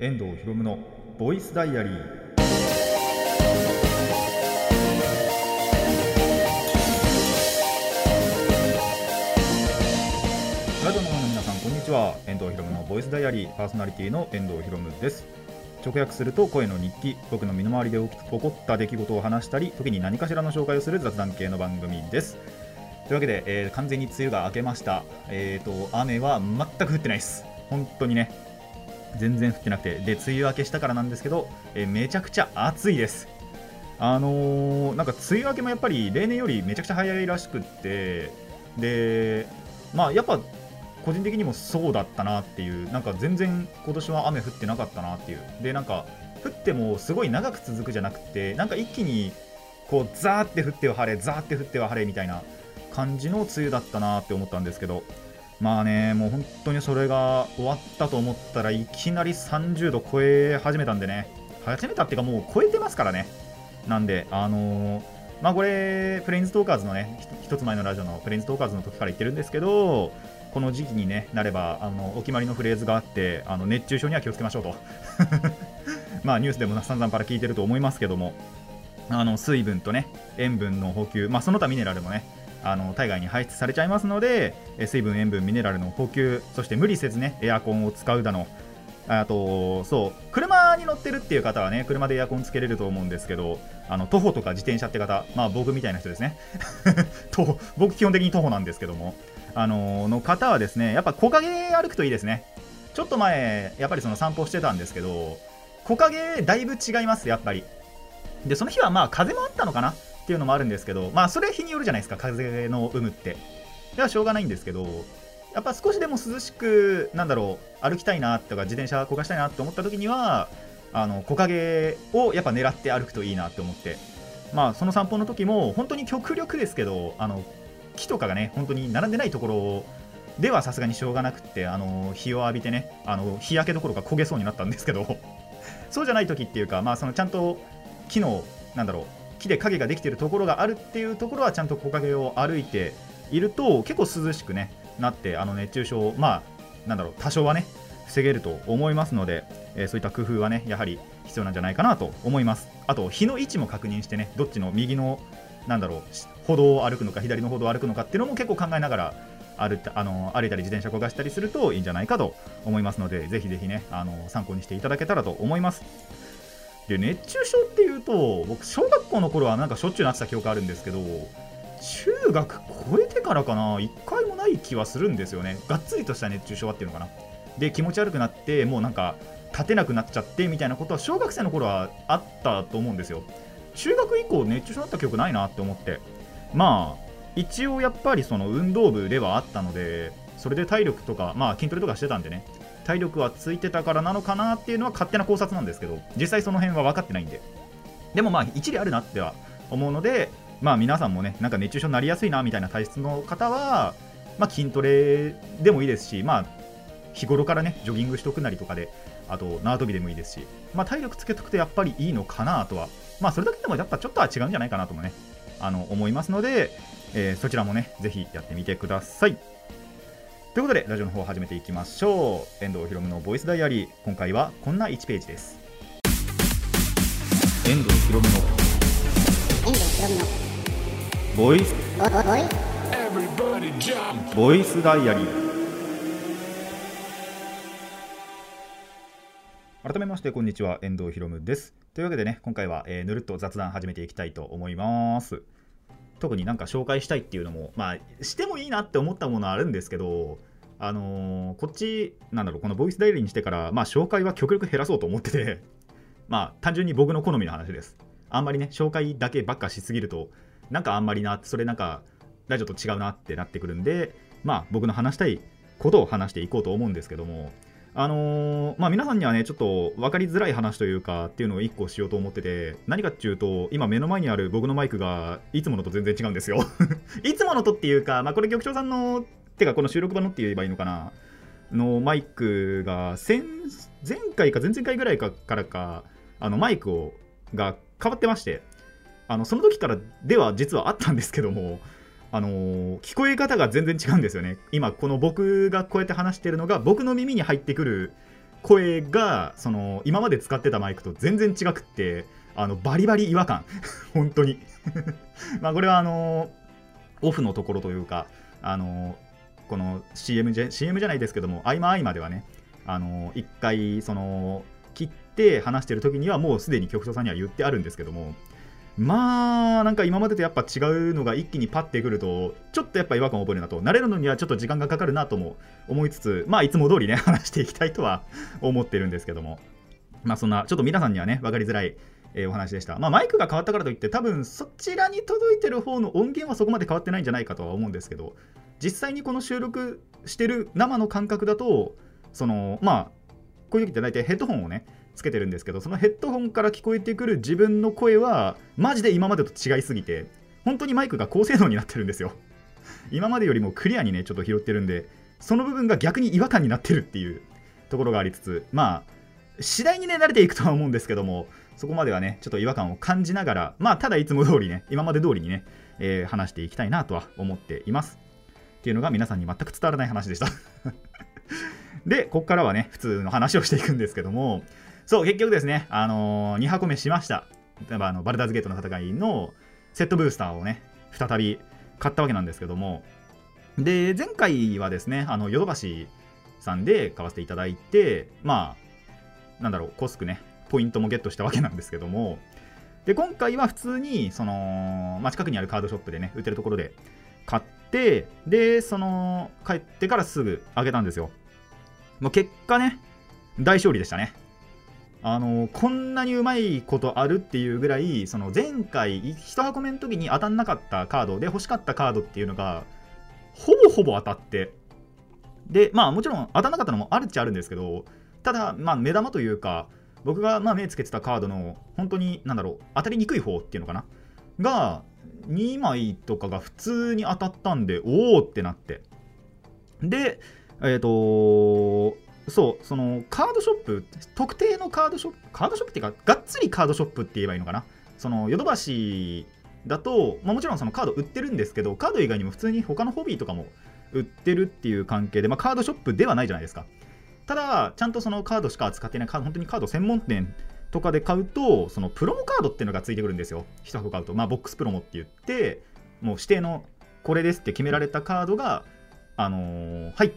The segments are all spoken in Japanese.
遠藤博夢のボイスダイアリー。ラジオの皆さんこんにちは。遠藤博夢のボイスダイアリー。パーソナリティの遠藤博夢です。直訳すると声の日記。僕の身の回りで起こった出来事を話したり時に何かしらの紹介をする雑談系の番組です。というわけで、えー、完全に梅雨が明けました。えっ、ー、と雨は全く降ってないです。本当にね。全然降ってなくて。で梅雨明けしたからなんですけど、えー、めちゃくちゃ暑いです。あのー、なんか梅雨明けもやっぱり例年よりめちゃくちゃ早いらしくってでまあやっぱ個人的にもそうだったなっていうなんか全然今年は雨降ってなかったなっていう。でなんか降ってもすごい長く続くじゃなくてなんか一気にこうザーって降っては晴れザーって降っては晴れみたいな感じの梅雨だったなって思ったんですけどまあねもう本当にそれが終わったと思ったらいきなり30度超え始めたんでね。始めたっていうかもう超えてますからね。なんであのー、まあこれプレインズトーカーズのね一つ前のラジオのプレインズトーカーズの時から言ってるんですけどこの時期に、ね、なればあのお決まりのフレーズがあってあの熱中症には気をつけましょうと。まあニュースでも散々から聞いてると思いますけどもあの水分とね塩分の補給、まあ、その他ミネラルもねあの体外に排出されちゃいますので水分、塩分、ミネラルの補給そして無理せずねエアコンを使うだの。あとそう車に乗ってるっていう方はね車でエアコンつけれると思うんですけどあの徒歩とか自転車って方、まあ、僕みたいな人ですね。徒歩僕基本的に徒歩なんですけども。あの、の方はですねやっぱ木陰歩くといいですね。ちょっと前やっぱりその散歩してたんですけど木陰だいぶ違いますやっぱり。でその日はまあ風もあったのかな。っていうのもあるんですけど、まあ、それ日によるじゃないですか、風の有無って。ではしょうがないんですけど、やっぱ少しでも涼しく、なんだろう、歩きたいなとか、自転車焦がしたいなって思った時には、あの木陰をやっぱ狙って歩くといいなって思って、まあ、その散歩の時も、本当に極力ですけど、あの木とかがね、本当に並んでないところではさすがにしょうがなくって、あの日を浴びてね、あの日焼けどころか焦げそうになったんですけど、そうじゃない時っていうか、まあ、そのちゃんと木の、なんだろう、木で影ができているところがあるっていうところはちゃんと木陰を歩いていると結構涼しく、ね、なってあの熱中症、まあ、なんだろう多少はね防げると思いますので、えー、そういった工夫はねやはり必要なんじゃないかなと思います。あと日の位置も確認してねどっちの右のなんだろう歩道を歩くのか左の歩道を歩くのかっていうのも結構考えながら歩あの歩いたり自転車こがしたりするといいんじゃないかと思いますのでぜひぜひねあの参考にしていただけたらと思います。で熱中症っていうと僕小学校の頃はなんかしょっちゅうなってた記憶あるんですけど中学超えてからかな1回もない気はするんですよね。がっつりとした熱中症はっていうのかな。で気持ち悪くなってもうなんか立てなくなっちゃってみたいなことは小学生の頃はあったと思うんですよ。中学以降熱中症だった記憶ないなって思って。まあ一応やっぱりその運動部ではあったのでそれで体力とかまあ筋トレとかしてたんでね。体力はついてたからなのかなっていうのは勝手な考察なんですけど実際その辺は分かってないんででもまあ一理あるなっては思うのでまあ皆さんもねなんか熱中症になりやすいなみたいな体質の方はまあ筋トレでもいいですしまあ日頃からねジョギングしとくなりとかであと縄跳びでもいいですしまあ体力つけとくとやっぱりいいのかなとはまあそれだけでもやっぱちょっとは違うんじゃないかなともねあの思いますので、えー、そちらもねぜひやってみてください。ということでラジオの方を始めていきましょう。遠藤ひろむのボイスダイアリー。今回はこんな1ページです。遠藤ひろむの。ボイス。ボイスダイアリー。改めましてこんにちは遠藤ひろむです。というわけでね今回は、えー、ぬるっと雑談始めていきたいと思います特になんか紹介したいっていうのもまあしてもいいなって思ったものあるんですけどあのー、こっちなんだろうこのボイスダイアリーにしてからまあ紹介は極力減らそうと思ってて まあ単純に僕の好みの話です。あんまりね紹介だけばっかしすぎるとなんかあんまりなそれなんかラジオと違うなってなってくるんでまあ僕の話したいことを話していこうと思うんですけどもあのー、まあ皆さんにはね、ちょっと分かりづらい話というかっていうのを1個しようと思ってて、何かっていうと、今目の前にある僕のマイクがいつものと全然違うんですよ。いつものとっていうか、まあこれ局長さんの、てかこの収録版のって言えばいいのかな、のマイクが前回か前々回ぐらいかからか、あのマイクをが変わってまして、あのその時からでは実はあったんですけども、あのー、聞こえ方が全然違うんですよね。今、この僕がこうやって話してるのが、僕の耳に入ってくる声がその今まで使ってたマイクと全然違くってあのバリバリ違和感 本当に まあこれはあのオフのところというかあのこの CM じゃ CM じゃないですけども合間合間ではねあの一回その切って話してる時にはもうすでに局長さんには言ってあるんですけどもまあなんか今までとやっぱ違うのが一気にパッてくるとちょっとやっぱ違和感を覚えるなと慣れるのにはちょっと時間がかかるなとも思いつつまあいつも通りね 話していきたいとは思ってるんですけども。まあそんなちょっと皆さんにはね分かりづらいえ、お話でした。まあ、マイクが変わったからといって、多分そちらに届いてる方の音源はそこまで変わってないんじゃないかとは思うんですけど、実際にこの収録してる生の感覚だと、そのまあ、こういう時って大体ヘッドホンをね、つけてるんですけどそのヘッドホンから聞こえてくる自分の声はマジで今までと違いすぎて本当にマイクが高性能になってるんですよ。今までよりもクリアにねちょっと拾ってるんでその部分が逆に違和感になってるっていうところがありつつまあ次第にね慣れていくとは思うんですけどもそこまではねちょっと違和感を感じながらまあただいつも通りね今まで通りにね、えー、話していきたいなとは思っています。っていうのが皆さんに全く伝わらない話でした。でここからはね普通の話をしていくんですけどもそう、結局ですね、あのー、2箱目しました。例えばあのバルダーズゲートの戦いのセットブースターをね、再び買ったわけなんですけども、で、前回はですね、あのヨドバシさんで買わせていただいて、まあ、なんだろう、コスクね、ポイントもゲットしたわけなんですけども、で、今回は普通に、その、まあ、近くにあるカードショップでね、売ってるところで買って、で、その、帰ってからすぐ開けたんですよ。もう結果ね、大勝利でしたね。あのこんなにうまいことあるっていうぐらいその前回1箱目の時に当たんなかったカードで欲しかったカードっていうのがほぼほぼ当たってでまあもちろん当たんなかったのもあるっちゃあるんですけどただまあ目玉というか僕がまあ目つけてたカードの本当になんだろう当たりにくい方っていうのかな？が2枚とかが普通に当たったんでおおってなって。でえっ、ー、とそう、そのカードショップ、特定のカードショップ、カードショップっていうか、がっつりカードショップって言えばいいのかな？そのヨドバシだと、まあ、もちろんそのカード売ってるんですけど、カード以外にも普通に他のホビーとかも売ってるっていう関係で、まあ、カードショップではないじゃないですか。ただ、ちゃんとそのカードしか扱ってない、本当にカード専門店とかで買うと、そのプロモカードっていうのがついてくるんですよ。1箱買うと。まあ、ボックスプロモって言って、もう指定のこれですって決められたカードが、あのー、はい、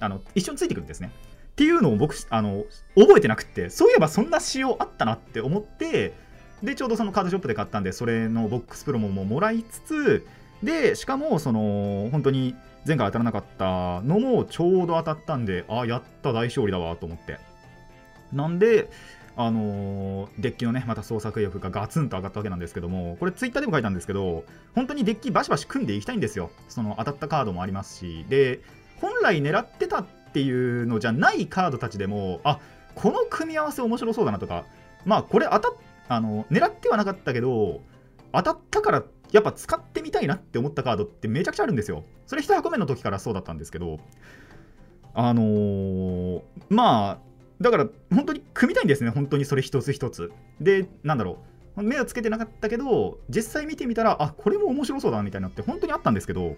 あの一緒についてくるんですね。っていうのを僕あの覚えてなくてそういえばそんな仕様あったなって思ってでちょうどそのカードショップで買ったんでそれのボックスプロモももらいつつでしかもその本当に前回当たらなかったのもちょうど当たったんでああやった大勝利だわと思ってなんであのー、デッキのね、また創作意欲がガツンと上がったわけなんですけども、これツイッターでも書いたんですけど、本当にデッキバシバシ組んでいきたいんですよ。その当たったカードもありますし、で、本来狙ってたっていうのじゃないカードたちでもあこの組み合わせ面白そうだなとかまあこれ当たあの狙ってはなかったけど当たったからやっぱ使ってみたいなって思ったカードってめちゃくちゃあるんですよ。それ1箱目の時からそうだったんですけどあのー、まあだから本当に組みたいんですね。本当にそれ一つ一つ。でなんだろう。目をつけてなかったけど実際見てみたらあこれも面白そうだなみたいなって本当にあったんですけど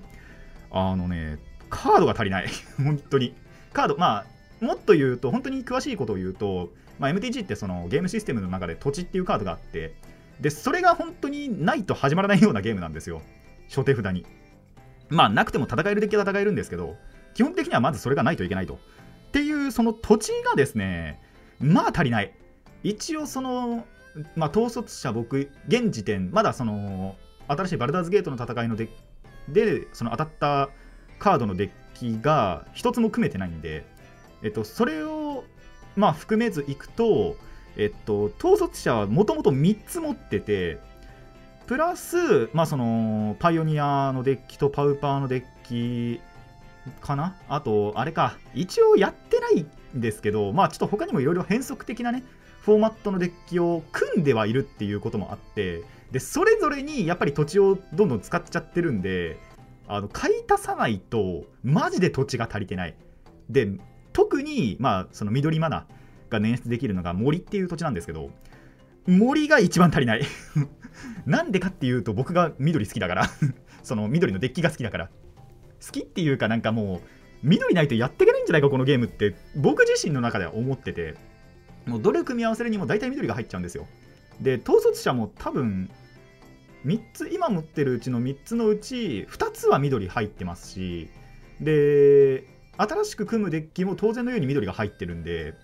あのねカードが足りない。本当に。カード、まあ、もっと言うと、本当に詳しいことを言うと、まあ、MTG ってそのゲームシステムの中で土地っていうカードがあって、で、それが本当にないと始まらないようなゲームなんですよ。初手札に。まあ、なくても戦えるデッキは戦えるんですけど、基本的にはまずそれがないといけないと。っていう、その土地がですね、まあ足りない。一応、その、まあ、統率者、僕、現時点、まだその、新しいバルダーズゲートの戦いのデで、その当たったカードのデッが一つも組めてないんで、えっと、それを、まあ、含めずいくと、えっと、統率者はもともと3つ持ってて、プラス、まあ、その、パイオニアのデッキとパウパーのデッキかな？あと、あれか、一応やってないんですけど、まあ、ちょっと他にもいろいろ変則的なね、フォーマットのデッキを組んではいるっていうこともあって、で、それぞれにやっぱり土地をどんどん使っちゃってるんで、あの買い足さないとマジで土地が足りてない。で特にまあその緑マナが捻出できるのが森っていう土地なんですけど森が一番足りない。なんでかっていうと僕が緑好きだから。その緑のデッキが好きだから。好きっていうかなんかもう緑ないとやっていけないんじゃないかこのゲームって僕自身の中では思ってて。もうどれ組み合わせるにも大体緑が入っちゃうんですよ。で統率者も多分3つ今持ってるうちの3つのうち2つは緑入ってますしで新しく組むデッキも当然のように緑が入ってるんで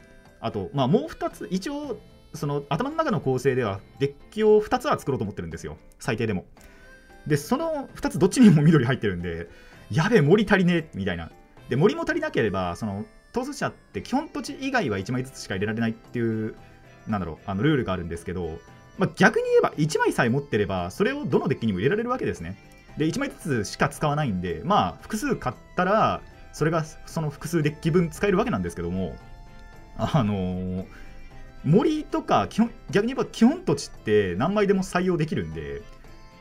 あとまあもう2つ一応その頭の中の構成ではデッキを2つは作ろうと思ってるんですよ。最低でも。でその2つどっちにも緑入ってるんでやべえ森足りねえみたいな。で森も足りなければその統率者って基本土地以外は1枚ずつしか入れられないっていうなんだろうあのルールがあるんですけど、まあ、逆に言えば1枚さえ持ってればそれをどのデッキにも入れられるわけですね。で1枚ずつしか使わないんでまあ複数買ったらそれがその複数デッキ分使えるわけなんですけどもあのー、森とか基本逆に言えば基本土地って何枚でも採用できるんで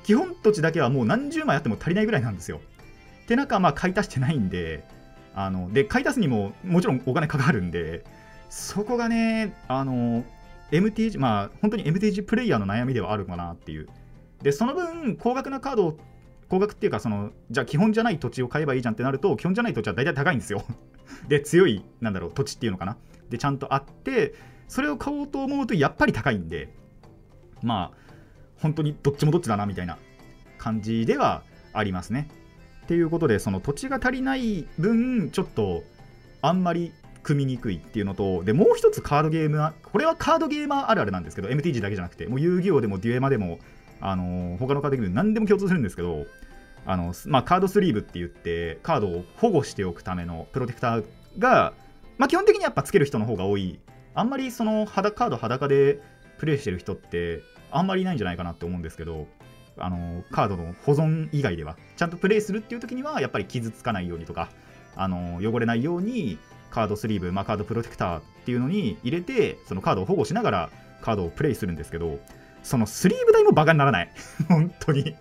基本土地だけはもう何十枚あっても足りないぐらいなんですよ。って中まあ買い足してないんであので買い足すにももちろんお金かかるんでそこがねあの MTG まあ本当に MTG プレイヤーの悩みではあるかなっていう。でその分高額なカードを高額っていうかそのじゃあ基本じゃない土地を買えばいいじゃんってなると基本じゃない土地は大体高いんですよ。で強いなんだろう土地っていうのかな。でちゃんとあってそれを買おうと思うとやっぱり高いんでまあ本当にどっちもどっちだなみたいな感じではありますね。っていうことでその土地が足りない分ちょっとあんまり組みにくいっていうのとでもう一つカードゲームはこれはカードゲーマーあるあるなんですけど MTG だけじゃなくてもう遊戯王でもデュエマでもあの他のカードゲーム何でも共通するんですけどあの、まあ、カードスリーブって言ってカードを保護しておくためのプロテクターが、まあ、基本的にやっぱつける人の方が多い。あんまりその肌カード裸でプレイしてる人ってあんまりいないんじゃないかなって思うんですけどあのカードの保存以外ではちゃんとプレイするっていう時にはやっぱり傷つかないようにとかあの汚れないようにカードスリーブ、まあ、カードプロテクターっていうのに入れてそのカードを保護しながらカードをプレイするんですけどそのスリーブ代もバカにならない。本当に。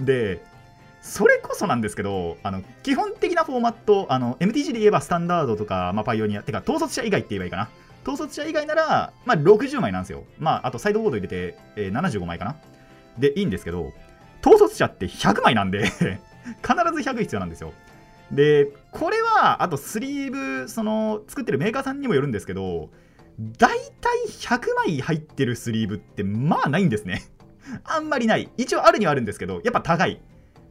でそれこそなんですけどあの基本的なフォーマットあの MTG で言えばスタンダードとか、まあ、パイオニアてか統率者以外って言えばいいかな。統率者以外なら、まあ、60枚なんですよ。まああとサイドボード入れて、えー、75枚かな。でいいんですけど統率者って100枚なんで 必ず100必要なんですよ。でこれはあとスリーブその作ってるメーカーさんにもよるんですけど大体100枚入ってるスリーブってまあないんですね。あんまりない。一応あるにはあるんですけどやっぱ高い。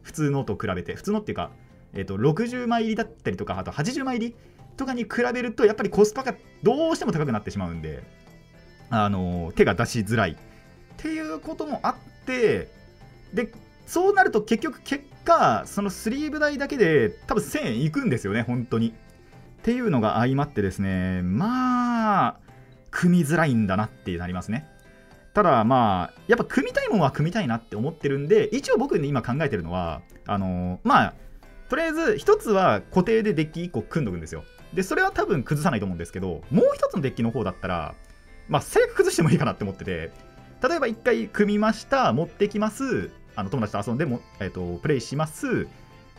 普通のと比べて。普通のっていうか、えーと、60枚入りだったりとかあと80枚入りとかに比べるとやっぱりコスパがどうしても高くなってしまうんであの、手が出しづらい。っていうこともあってでそうなると結局結果そのスリーブ代だけで多分1000円いくんですよね本当に。っていうのが相まってですねまあ組みづらいんだなってなりますね。ただまあやっぱ組みたいもんは組みたいなって思ってるんで一応僕に今考えてるのはあのー、まあとりあえず1つは固定でデッキ1個組んどくんですよ。でそれは多分崩さないと思うんですけどもう1つのデッキの方だったらまあ最悪崩してもいいかなって思ってて例えば1回組みました持ってきますあの友達と遊んでも、えーと、プレイします。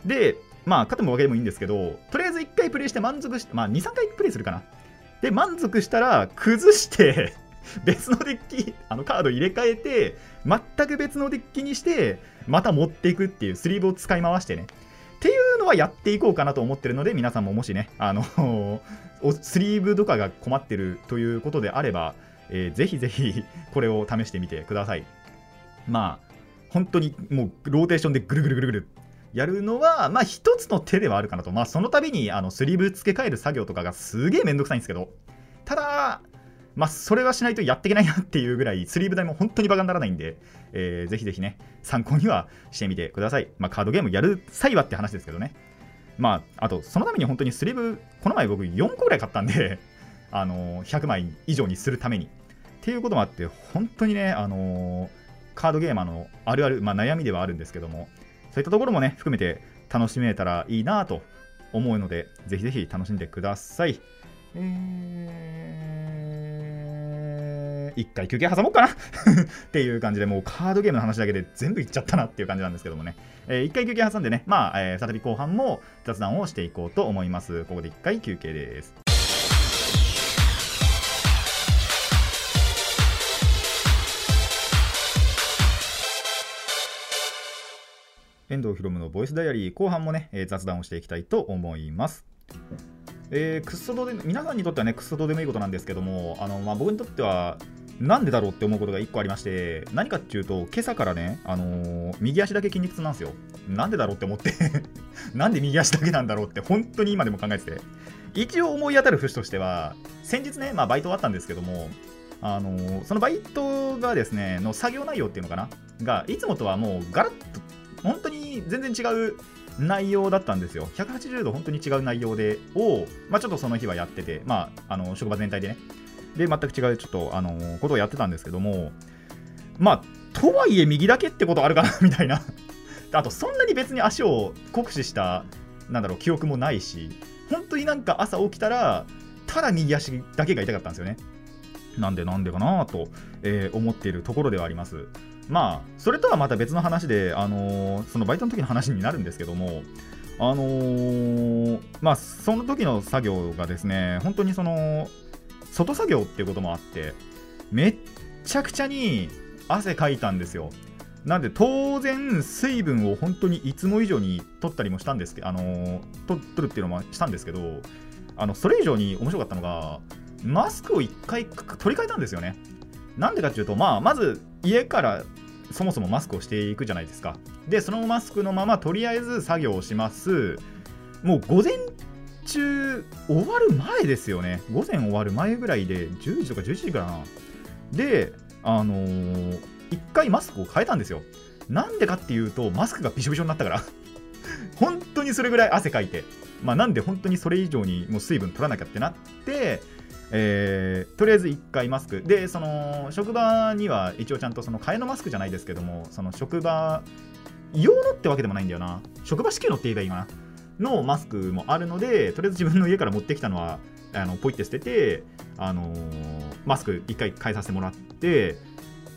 でまあ勝てもわけでもいいんですけどとりあえず1回プレイして満足してまあ23回プレイするかな。で満足したら崩して 別のデッキあのカード入れ替えて全く別のデッキにしてまた持っていくっていうスリーブを使い回してね。っていうのはやっていこうかなと思ってるので皆さんももしねあのスリーブとかが困ってるということであれば、えー、ぜひぜひこれを試してみてください。まあ本当にもうローテーションでぐるぐるぐるぐるやるのは、まあ一つの手ではあるかなと。まあその度にあのスリーブ付け替える作業とかがすげえめんどくさいんですけど、ただ、まあそれはしないとやっていけないなっていうぐらい、スリーブ代も本当にバカにならないんで、えー、ぜひぜひね、参考にはしてみてください。まあカードゲームやる際はって話ですけどね。まあ、あと、そのために本当にスリーブ、この前僕4個ぐらい買ったんで、あのー、100枚以上にするために。っていうこともあって、本当にね、あのー、カードゲーマーのあるある、まあ、悩みではあるんですけども、そういったところもね、含めて楽しめたらいいなと思うので、ぜひぜひ楽しんでください。えー、一回休憩挟もうかな っていう感じで、もうカードゲームの話だけで全部いっちゃったなっていう感じなんですけどもね。えー、一回休憩挟んでね、まあ、えー、再び後半も雑談をしていこうと思います。ここで一回休憩です。遠藤ひろむのボイスダイアリー後半もね、えー、雑談をしていきたいと思います。えー、クソどで皆さんにとってはね、クソどでもいいことなんですけども、あのまあ、僕にとっては、なんでだろうって思うことが1個ありまして、何かっていうと、今朝からね、あのー、右足だけ筋肉痛なんですよ。なんでだろうって思って なんで右足だけなんだろうって、本当に今でも考えてて。一応思い当たる節としては、先日ね、まあ、バイト終わったんですけども、あのー、そのバイトがですね、の作業内容っていうのかな、が、いつもとはもうガラッと、本当に全然違う内容だったんですよ。180度本当に違う内容で、を、まあ、ちょっとその日はやってて、まあ、あの職場全体でね。で、全く違うちょっと、あの、ことをやってたんですけども、まあ、とはいえ右だけってことあるかな みたいなあと、そんなに別に足を酷使した、なんだろう、記憶もないし、本当になんか朝起きたら、ただ右足だけが痛かったんですよね。なんでなんでかなと、えー、思っているところではあります。まあ、それとはまた別の話で、あのー、そのバイトの時の話になるんですけども、あのー、まあ、その時の作業がですね、本当にその、外作業っていうこともあって、めっちゃくちゃに汗かいたんですよ。なんで当然水分を本当にいつも以上に取ったりもしたんですけど、あのー、取るっていうのもしたんですけど、あのそれ以上に面白かったのが、マスクを1回取り替えたんですよね。なんでかっていうと、まあ、まず家からそもそもマスクをしていくじゃないですか。で、そのマスクのままとりあえず作業をします。もう午前中終わる前ですよね。午前終わる前ぐらいで10時とか11時かな。で、あのー、1回マスクを変えたんですよ。なんでかっていうと、マスクがびしょびしょになったから。本当にそれぐらい汗かいて。まあ、なんで本当にそれ以上にもう水分取らなきゃってなって、えー、とりあえず1回マスク。でその職場には一応ちゃんとその替えのマスクじゃないですけどもその職場用のってわけでもないんだよな。職場支給のって言えばいいかな。のマスクもあるのでとりあえず自分の家から持ってきたのはあのポイって捨てて、あのー、マスク1回変えさせてもらって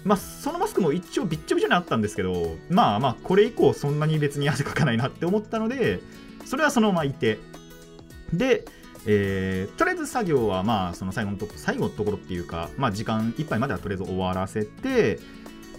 まあ、そのマスクも一応びっちょびちょにあったんですけどまあまあこれ以降そんなに別に汗かかないなって思ったのでそれはそのままいて。でえー、とりあえず作業はまあその最後のとこ最後のところっていうか、まあ、時間いっぱいまではとりあえず終わらせて、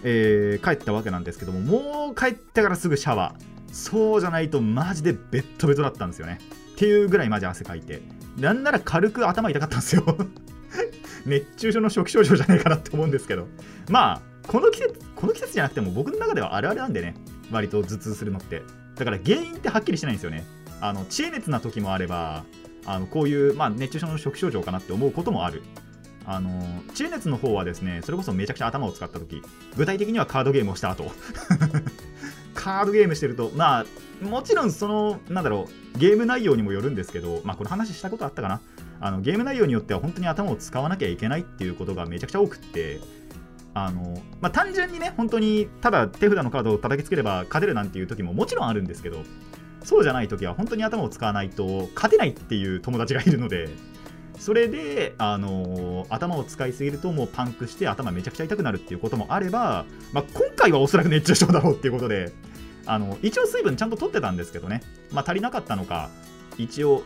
えー、帰ったわけなんですけどももう帰ってからすぐシャワー。そうじゃないとマジでベッドベトだったんですよね。っていうぐらいマジ汗かいて。なんなら軽く頭痛かったんですよ。熱中症の初期症状じゃないかなって思うんですけど。まあこの季節この季節じゃなくても僕の中ではあるあるなんでね。割と頭痛するのって。だから原因ってはっきりしてないんですよね。あの知恵熱な時もあればあのこういう、まあ、熱中症の初期症状かなって思うこともある。あの知恵熱の方はですね、それこそめちゃくちゃ頭を使った時具体的にはカードゲームをした後 カードゲームしてると、まあ、もちろんその、なんだろう、ゲーム内容にもよるんですけど、まあ、この話したことあったかな。あのゲーム内容によっては本当に頭を使わなきゃいけないっていうことがめちゃくちゃ多くって、あのまあ、単純にね、本当にただ手札のカードを叩きつければ勝てるなんていう時ももちろんあるんですけど、そうじゃない時は本当に頭を使わないと勝てないっていう友達がいるので、それで、あのー、頭を使いすぎるともうパンクして頭めちゃくちゃ痛くなるっていうこともあれば、まあ、今回はおそらく熱中症だろうっていうことで、あの一応水分ちゃんと取ってたんですけどね、まあ、足りなかったのか、一応、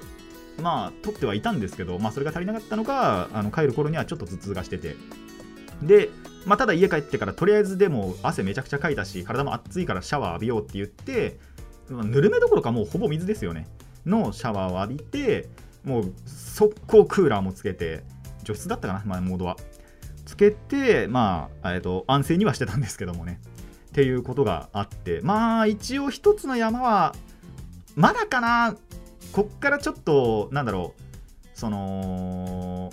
まあ、取ってはいたんですけど、まあ、それが足りなかったのか、あの帰る頃にはちょっと頭痛がしてて。で、まあ、ただ家帰ってからとりあえずでも汗めちゃくちゃかいたし、体も熱いからシャワー浴びようって言って、ぬるめどころかもうほぼ水ですよね。のシャワーを浴びてもう速攻クーラーもつけて除湿だったかな、まあ、モードは。つけてまあ、えーと、安静にはしてたんですけどもね。っていうことがあってまあ一応一つの山はまだかなこっからちょっとなんだろうその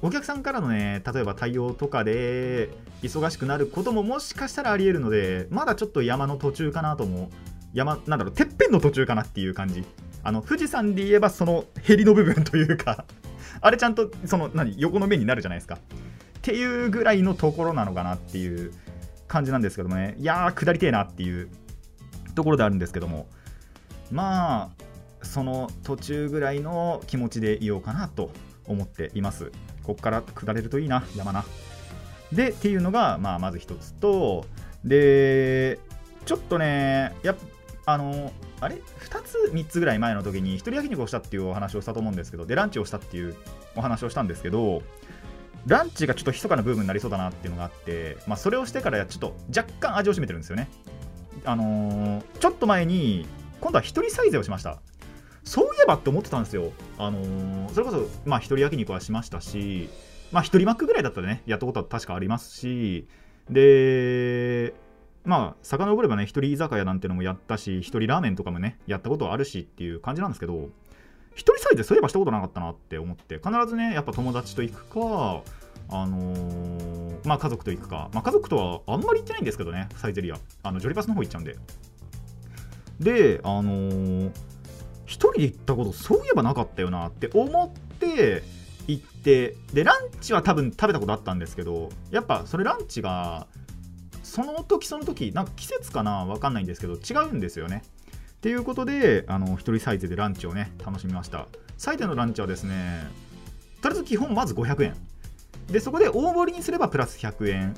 お客さんからのね例えば対応とかで忙しくなることももしかしたらありえるのでまだちょっと山の途中かなとも山、なんだろう、てっぺんの途中かなっていう感じ。あの、富士山で言えばそのへりの部分というか あれちゃんと、その、何、横の面になるじゃないですか。っていうぐらいのところなのかなっていう感じなんですけどもね。いやー、下りてえなっていうところであるんですけども。まあ、その途中ぐらいの気持ちでいようかなと思っています。こっから下れるといいな、山な。で、っていうのが、まあ、まず一つと、で、ちょっとね、やっぱあのあれ？2つ3つぐらい前の時に一人焼肉をしたっていうお話をしたと思うんですけどでランチをしたっていうお話をしたんですけどランチがちょっと密かな部分になりそうだなっていうのがあって、まあ、それをしてからちょっと若干味を占めてるんですよね。あのー、ちょっと前に今度は一人サイズをしました。そういえばって思ってたんですよ。あのー、それこそまあ一人焼肉はしましたしまあ一人マックぐらいだったらねやったことは確かありますしでまあ遡ればね一人居酒屋なんてのもやったし一人ラーメンとかもねやったことあるしっていう感じなんですけど一人サイズそういえばしたことなかったなって思って必ずねやっぱ友達と行くかあのー、まあ家族と行くか、まあ、家族とはあんまり行ってないんですけどねサイゼリア。あのジョリパスの方行っちゃうんで。であのー、一人で行ったことそういえばなかったよなって思って行ってでランチは多分食べたことあったんですけどやっぱそれランチがその時その時なんか季節かなわかんないんですけど違うんですよね。っていうことであの1人サイズでランチをね楽しみました。サイズのランチはですねとりあえず基本まず500円。でそこで大盛りにすればプラス100円。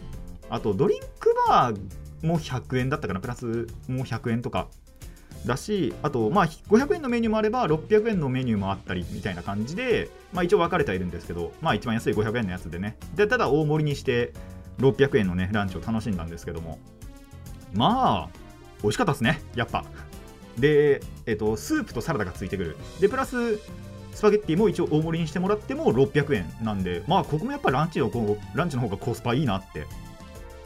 あとドリンクバーも100円だったかなプラスもう100円とか。だしあとまあ500円のメニューもあれば600円のメニューもあったりみたいな感じでまあ一応分かれてはいるんですけどまあ一番安い500円のやつでね。でただ大盛りにして600円のねランチを楽しんだんですけども。まあ美味しかったですねやっぱ。で、えっと、スープとサラダがついてくる。でプラススパゲッティも一応大盛りにしてもらっても600円なんでまあここもやっぱランチのランチの方がコスパいいなって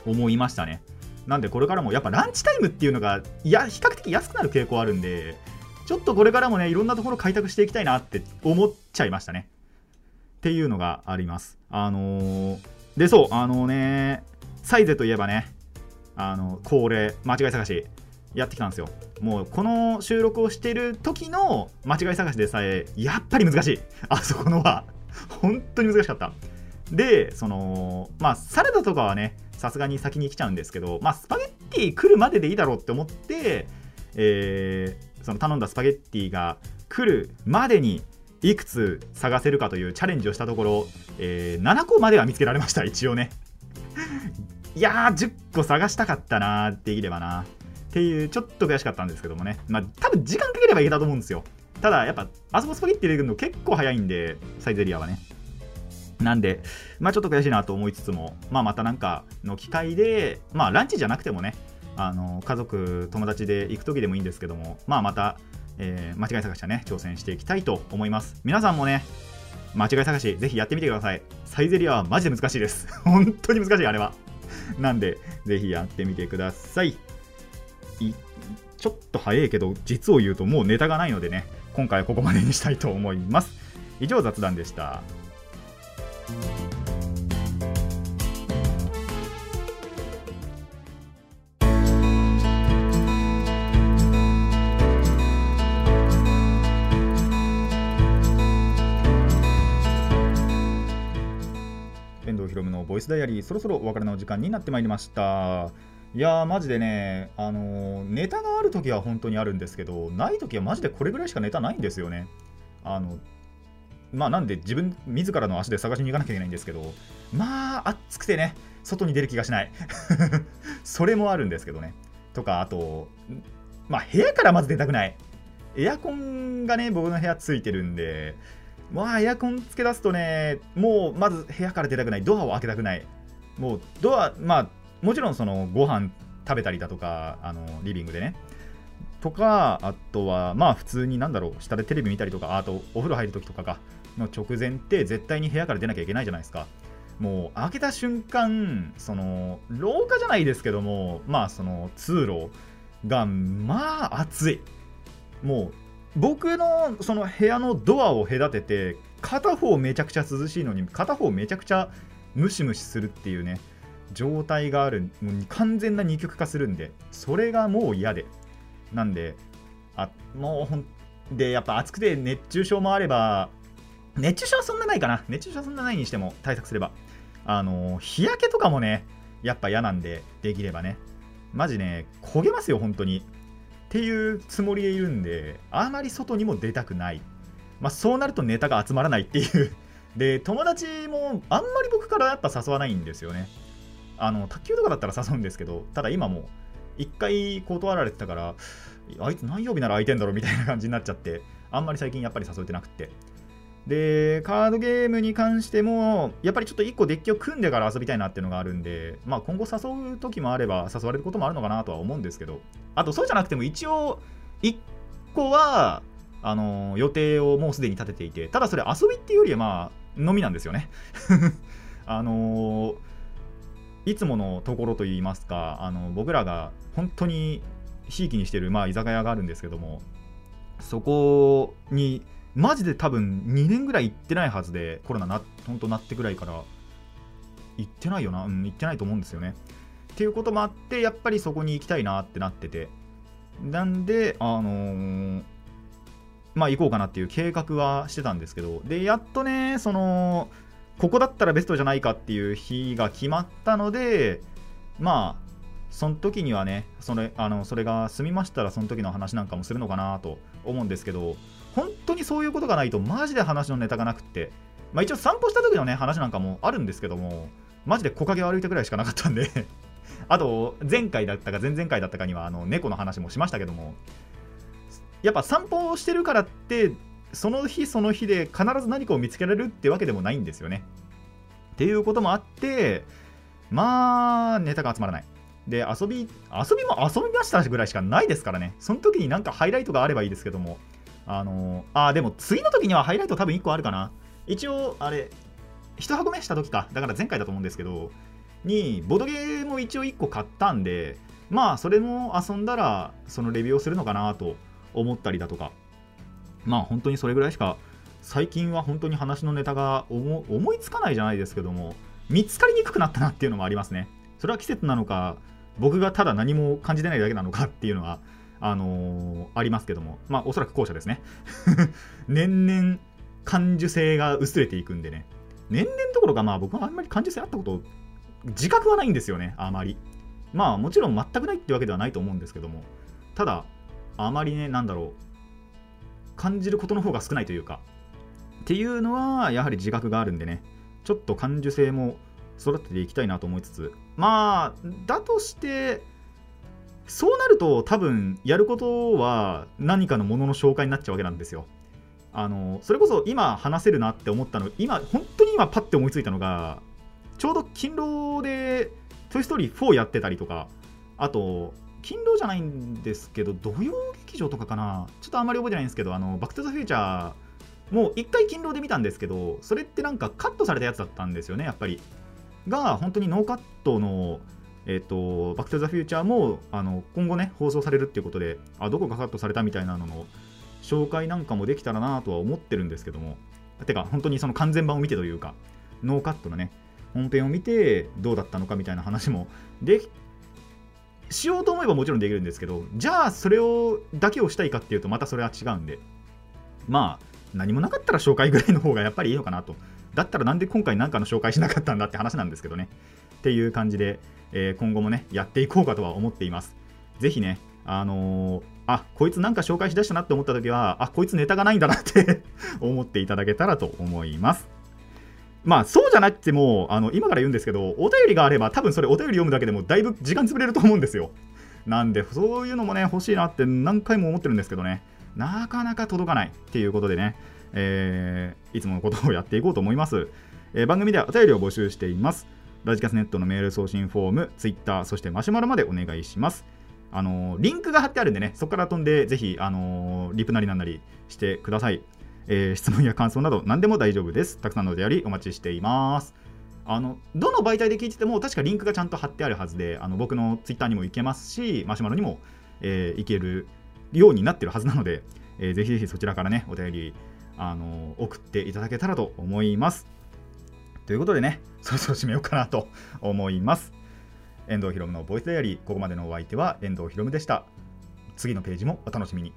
思いましたね。なんでこれからもやっぱランチタイムっていうのがいや比較的安くなる傾向あるんでちょっとこれからもねいろんなところ開拓していきたいなって思っちゃいましたね。っていうのがあります。あのー、でそうあのねサイゼといえばねあの恒例間違い探しやってきたんですよ。もうこの収録をしてる時の間違い探しでさえやっぱり難しい。あそこのは本当に難しかった。でそのまあサラダとかはねさすがに先に来ちゃうんですけどまあスパゲッティ来るまででいいだろうって思ってえー、その頼んだスパゲッティが来るまでにいくつ探せるかというチャレンジをしたところ、えー、7個までは見つけられました一応ね。いやー10個探したかったなできればな。っていうちょっと悔しかったんですけどもね。まあ多分時間かければいけたと思うんですよ。ただやっぱあそこスパゲッティ入れるの結構早いんでサイゼリアはね。なんで、まあちょっと悔しいなと思いつつも、まあまたなんかの機会で、まあランチじゃなくてもね、あの家族、友達で行く時でもいいんですけども、まあまた、えー、間違い探しはね、挑戦していきたいと思います。皆さんもね、間違い探し、ぜひやってみてください。サイゼリアはマジで難しいです。本当に難しい、あれは。なんで、ぜひやってみてください。いちょっと早いけど、実を言うともうネタがないのでね、今回はここまでにしたいと思います。以上、雑談でした。ボイスダイアリーそろそろお別れの時間になってまいりました。いやーマジでねあのー、ネタがある時は本当にあるんですけどない時はマジでこれぐらいしかネタないんですよね。あのまあなんで自分自らの足で探しに行かなきゃいけないんですけどまあ暑くてね外に出る気がしない。それもあるんですけどね。とかあとまあ部屋からまず出たくない。エアコンがね僕の部屋ついてるんでまあエアコンつけ出すとねもうまず部屋から出たくないドアを開けたくないもうドアまあもちろんそのご飯食べたりだとかあのリビングでねとかあとはまあ普通になんだろう下でテレビ見たりとかあとお風呂入るときとかかの直前って絶対に部屋から出なきゃいけないじゃないですか。もう開けた瞬間、その廊下じゃないですけども、まあその通路がまあ暑い。もう僕のその部屋のドアを隔てて、片方めちゃくちゃ涼しいのに、片方めちゃくちゃムシムシするっていうね、状態がある、もう完全な二極化するんで、それがもう嫌で。なんで、あもうほんで、やっぱ暑くて熱中症もあれば、熱中症はそんなないかな。熱中症はそんなないにしても対策すれば。あの日焼けとかもね、やっぱ嫌なんで、できればね。マジね、焦げますよ、本当に。っていうつもりでいるんで、あまり外にも出たくない。まあ、そうなるとネタが集まらないっていう で、友達もあんまり僕からやっぱ誘わないんですよね。あの、卓球とかだったら誘うんですけど、ただ今も、一回断られてたから、あいつ何曜日なら空いてんだろうみたいな感じになっちゃって、あんまり最近やっぱり誘えてなくって。でカードゲームに関してもやっぱりちょっと1個デッキを組んでから遊びたいなっていうのがあるんで、まあ、今後誘う時もあれば誘われることもあるのかなとは思うんですけどあとそうじゃなくても一応1個はあの予定をもうすでに立てていてただそれ遊びっていうよりはまあ飲みなんですよね。あのいつものところといいますかあの僕らが本当にひいきにしてる、まあ、居酒屋があるんですけどもそこにマジで多分2年ぐらい行ってないはずでコロナな本当なってぐらいから行ってないよな。うん行ってないと思うんですよね。っていうこともあってやっぱりそこに行きたいなってなってて。なんであのー、まあ行こうかなっていう計画はしてたんですけど。でやっとねそのここだったらベストじゃないかっていう日が決まったのでまあその時にはねそれあのそれが済みましたらその時の話なんかもするのかなと思うんですけど本当にそういうことがないとマジで話のネタがなくって、まあ、一応散歩した時のね話なんかもあるんですけどもマジで木陰を歩いたぐらいしかなかったんで。あと前回だったか前々回だったかにはあの猫の話もしましたけども。やっぱ散歩をしてるからってその日その日で必ず何かを見つけられるってわけでもないんですよね。っていうこともあってまあネタが集まらない。で遊び遊びも遊びましたぐらいしかないですからねその時になんかハイライトがあればいいですけどもあのあ、でも次の時にはハイライト多分1個あるかな。一応、あれ、1箱目した時か。だから前回だと思うんですけど、に、ボドゲーも一応1個買ったんで、まあ、それも遊んだら、そのレビューをするのかなと思ったりだとか、まあ、本当にそれぐらいしか、最近は本当に話のネタが思いつかないじゃないですけども、見つかりにくくなったなっていうのもありますね。それは季節なのか、僕がただ何も感じてないだけなのか っていうのはあのー、ありますけども、まあ、おそらく後者ですね。年々感受性が薄れていくんでね。年々どころか、まあ僕はあんまり感受性あったこと、自覚はないんですよね、あまり。まあもちろん全くないってわけではないと思うんですけども、ただ、あまりね、なんだろう、感じることの方が少ないというか、っていうのは、やはり自覚があるんでね、ちょっと感受性も育てていきたいなと思いつつ、まあ、だとして、そうなると多分やることは何かのものの紹介になっちゃうわけなんですよ。あのそれこそ今話せるなって思ったの今本当に今パッて思いついたのがちょうど勤労で「トイ・ストーリー4」やってたりとかあと勤労じゃないんですけど土曜劇場とかかなちょっとあんまり覚えてないんですけどあのバック・トゥ・ザ・フューチャーもう一回勤労で見たんですけどそれってなんかカットされたやつだったんですよねやっぱりが本当にノーカットのえっ、と、バック・トゥ・ザ・フューチャーもあの今後ね、放送されるっていうことで、あどこがカットされたみたいなのの紹介なんかもできたらなとは思ってるんですけども、てか、本当にその完全版を見てというか、ノーカットのね、本編を見てどうだったのかみたいな話もでしようと思えばもちろんできるんですけど、じゃあそれをだけをしたいかっていうと、またそれは違うんで、まあ、何もなかったら紹介ぐらいの方がやっぱりいいのかなと。だったらなんで今回何かの紹介しなかったんだって話なんですけどね。っていう感じで、えー、今後もね、やっていこうかとは思っています。ぜひね、あのー、あ、こいつなんか紹介しだしたなって思った時は、あ、こいつネタがないんだなって 思っていただけたらと思います。まあ、そうじゃなくても、あの、今から言うんですけど、お便りがあれば、多分それお便り読むだけでもだいぶ時間潰れると思うんですよ。なんで、そういうのもね、欲しいなって何回も思ってるんですけどね、なかなか届かないっていうことでね、えー、いつものことをやっていこうと思います。えー、番組ではお便りを募集しています。ラジカスネットのメール送信フォーム、ツイッター、そしてマシュマロまでお願いします。あのー、リンクが貼ってあるんでね、そこから飛んで、ぜひ、あのー、リプなりなんなりしてください。えー、質問や感想など何でも大丈夫です。たくさんのお便りお待ちしています。あのどの媒体で聞いてても確かリンクがちゃんと貼ってあるはずであの僕のツイッターにも行けますしマシュマロにも、えー、行けるようになってるはずなので、えー、ぜひぜひそちらからねお便りあの送っていただけたらと思います。ということでね、そろそろ締めようかなと 思います。遠藤ひろむのボイスダイアリー、ここまでのお相手は遠藤ひろむでした。次のページもお楽しみに。